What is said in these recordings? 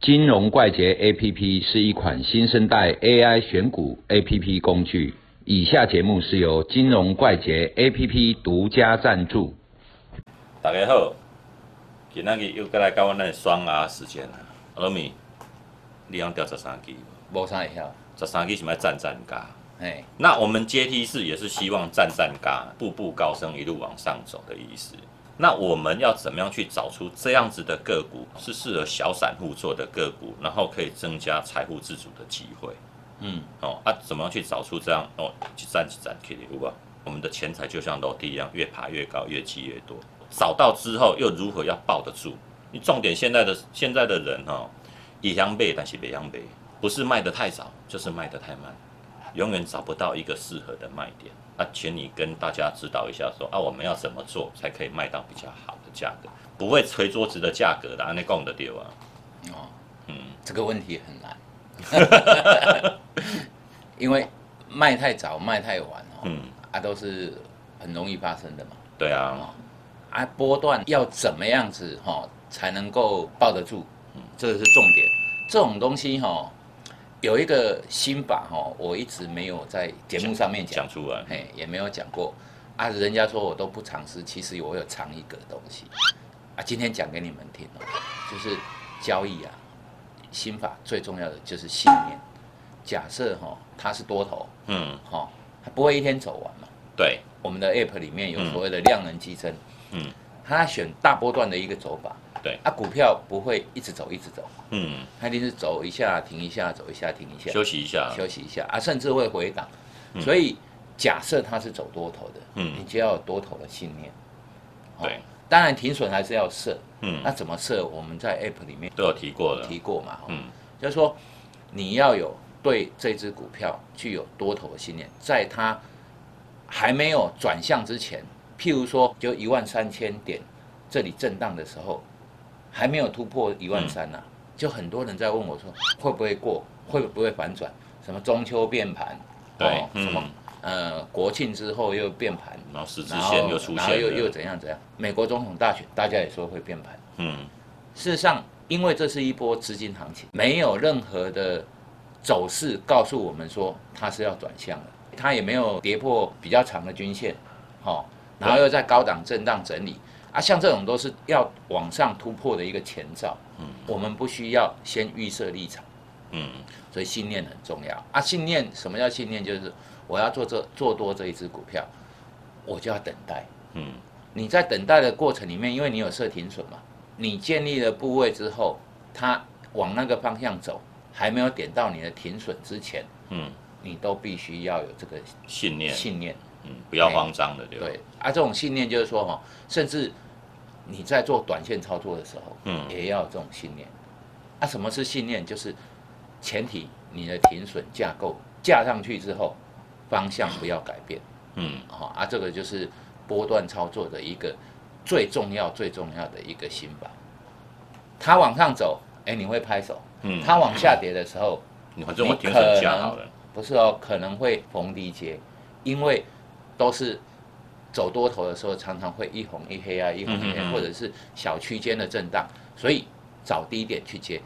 金融怪杰 APP 是一款新生代 AI 选股 APP 工具。以下节目是由金融怪杰 APP 独家赞助。大家好，今仔日又过来到阮咱双牙时间啦。阿罗米，你用调十三支，无啥会晓，十三支是要赞赞加。嘿，那我们阶梯式也是希望赞赞加，步步高升，一路往上走的意思。那我们要怎么样去找出这样子的个股，是适合小散户做的个股，然后可以增加财富自主的机会？嗯，哦啊，怎么样去找出这样哦，一站一站 K 有吧？我们的钱财就像楼梯一样，越爬越高，越积越多。找到之后又如何要抱得住？你重点现在的现在的人哈、哦，以阳背，但是北阳背，不是卖得太早，就是卖得太慢，永远找不到一个适合的卖点。那请你跟大家指导一下说啊，我们要怎么做才可以卖到比较好的价格，不会捶桌子的价格的，安尼讲的丢啊。哦，嗯，这个问题很难，因为卖太早、卖太晚哦，嗯，啊都是很容易发生的嘛。对啊，啊，波段要怎么样子哈、才能够抱得住？嗯这个是重点。这种东西哈、有一个心法哈、我一直没有在节目上面讲讲，出来，嘿，也没有讲过。啊，人家说我都不尝试，其实我有藏一个东西。啊，今天讲给你们听哦，就是交易啊，心法最重要的就是信念。假设哈、它是多头，嗯，哈、它不会一天走完嘛。对，我们的 App 里面有所谓的量能激增，嗯，它选大波段的一个走法，对。啊，股票不会一直走一直走，嗯，它一定是走一下停一下，走一下停一下，休息一下，休息一下。啊，甚至会回档。嗯。所以假设它是走多头的，嗯。你就要有多头的信念。哦对，当然停损还是要设，嗯。那，怎么设？我们在 App 里面都有提过了，提过嘛，哦。嗯，就是说你要有对这只股票具有多头的信念，在它还没有转向之前，譬如说就一万三千点这里震荡的时候，还没有突破一万三呢，就很多人在问我说会不会过，会不会反转？什么中秋变盘，对哦，什么嗯呃国庆之后又变盘，然后十字线又出然后又又，怎样怎样？美国总统大选大家也说会变盘。嗯，事实上，因为这是一波资金行情，没有任何的走势告诉我们说它是要转向的，它也没有跌破比较长的均线，好、然后又在高档震荡整理啊，像这种都是要往上突破的一个前兆，嗯我们不需要先预设立场，嗯，所以信念很重要啊。信念什么叫信念？就是我要做这做多这一只股票，我就要等待。嗯，你在等待的过程里面，因为你有设停损嘛，你建立了部位之后，它往那个方向走，还没有点到你的停损之前，嗯，你都必须要有这个信念，信念。嗯，不要慌张的，对吧？对啊，这种信念就是说哈，甚至你在做短线操作的时候，嗯也要有这种信念。啊，什么是信念？就是前提你的停损架构架上去之后，方向不要改变。嗯，好啊，这个就是波段操作的一个最重要、最重要的一个心法。它往上走，哎，你会拍手；嗯，它往下跌的时候，你反正我停损价好了，不是哦，可能会逢低接，因为都是走多头的时候，常常会一红一黑啊，一红一黑，或者是小区间的震荡，所以找低点去接。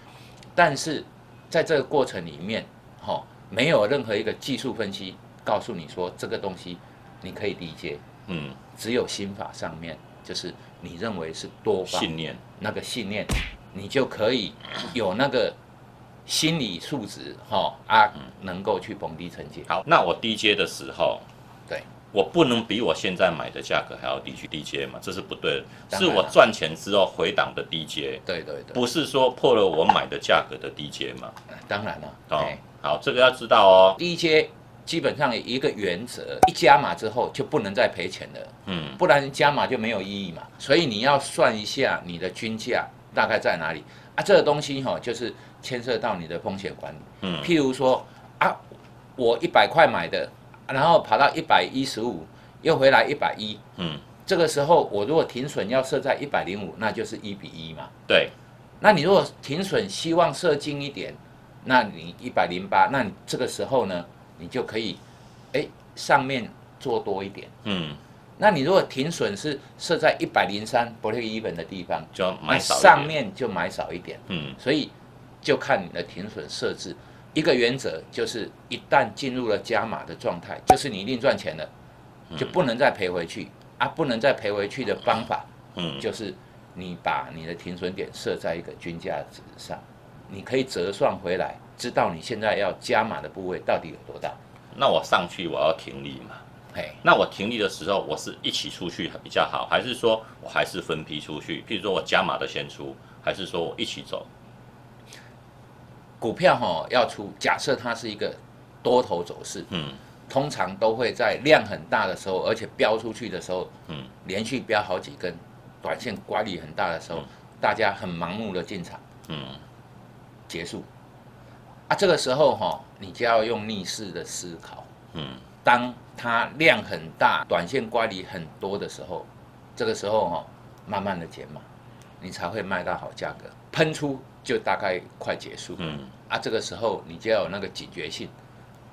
但是在这个过程里面，哈、没有任何一个技术分析告诉你说这个东西你可以低接，嗯，只有心法上面，就是你认为是多方信念，那个信念，你就可以有那个心理素质哈啊，能够去逢低承接。好，那我低阶的时候，对，我不能比我现在买的价格还要低去低阶嘛，这是不对的，是我赚钱之后回档的低阶，对对对，不是说破了我买的价格的低阶嘛。当然了，哦哎，好，这个要知道哦。第一阶基本上一个原则，一加码之后就不能再赔钱了，嗯，不然加码就没有意义嘛。所以你要算一下你的均价大概在哪里啊？这个东西哈、就是牵涉到你的风险管理。嗯譬如说啊，我一百块买的，然后跑到一百一十五，又回来一百一，嗯，这个时候我如果停损要设在一百零五，那就是一比一嘛。对，那你如果停损希望设近一点，那你一百零八，那你这个时候呢，你就可以，哎，上面做多一点。嗯，那你如果停损是设在一百零三 break even 的地方，就要买少上，面就买少一点。嗯所以就看你的停损设置。一个原则就是，一旦进入了加码的状态，就是你一定赚钱了，就不能再赔回去啊！不能再赔回去的方法，嗯，就是你把你的停损点设在一个均价值上，你可以折算回来，知道你现在要加码的部位到底有多大。那我上去我要停利嘛？嘿，那我停利的时候，我是一起出去比较好，还是说我还是分批出去？譬如说我加码的先出，还是说我一起走？股票哈、要出，假设它是一个多头走势，嗯。通常都会在量很大的时候，而且飙出去的时候，嗯。连续飙好几根，短线乖离很大的时候，嗯。大家很盲目的进场嗯。结束。啊，这个时候哈、你就要用逆势的思考。嗯。当它量很大、短线乖离很多的时候，这个时候哈、慢慢的减码，你才会卖到好价格。喷出就大概快结束，嗯，啊，这个时候你就要有那个警觉性，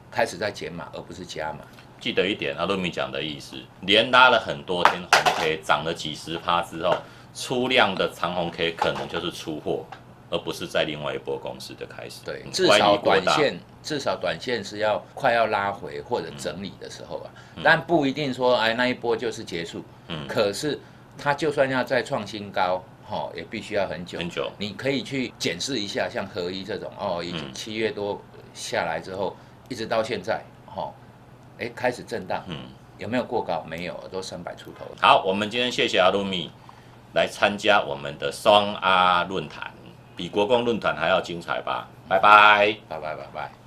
开始在减码，而不是加码。记得一点，阿鲁米讲的意思，连拉了很多天红 K，涨了几十趴之后，出量的长红 K 可能就是出货，而不是在另外一波公司的开始。对，嗯至少短线至少短线是要快要拉回或者整理的时候啊，嗯但不一定说哎那一波就是结束。嗯可是它就算要再创新高，哈、也必须要很久。很久。你可以去检视一下，像合一这种哦，已经嗯七月多下来之后，一直到现在，哈、哎开始震荡，嗯，有没有过高？没有，都三百出头。好，我们今天谢谢阿鲁米来参加我们的双阿论坛，比国光论坛还要精彩吧？拜拜。拜拜拜拜。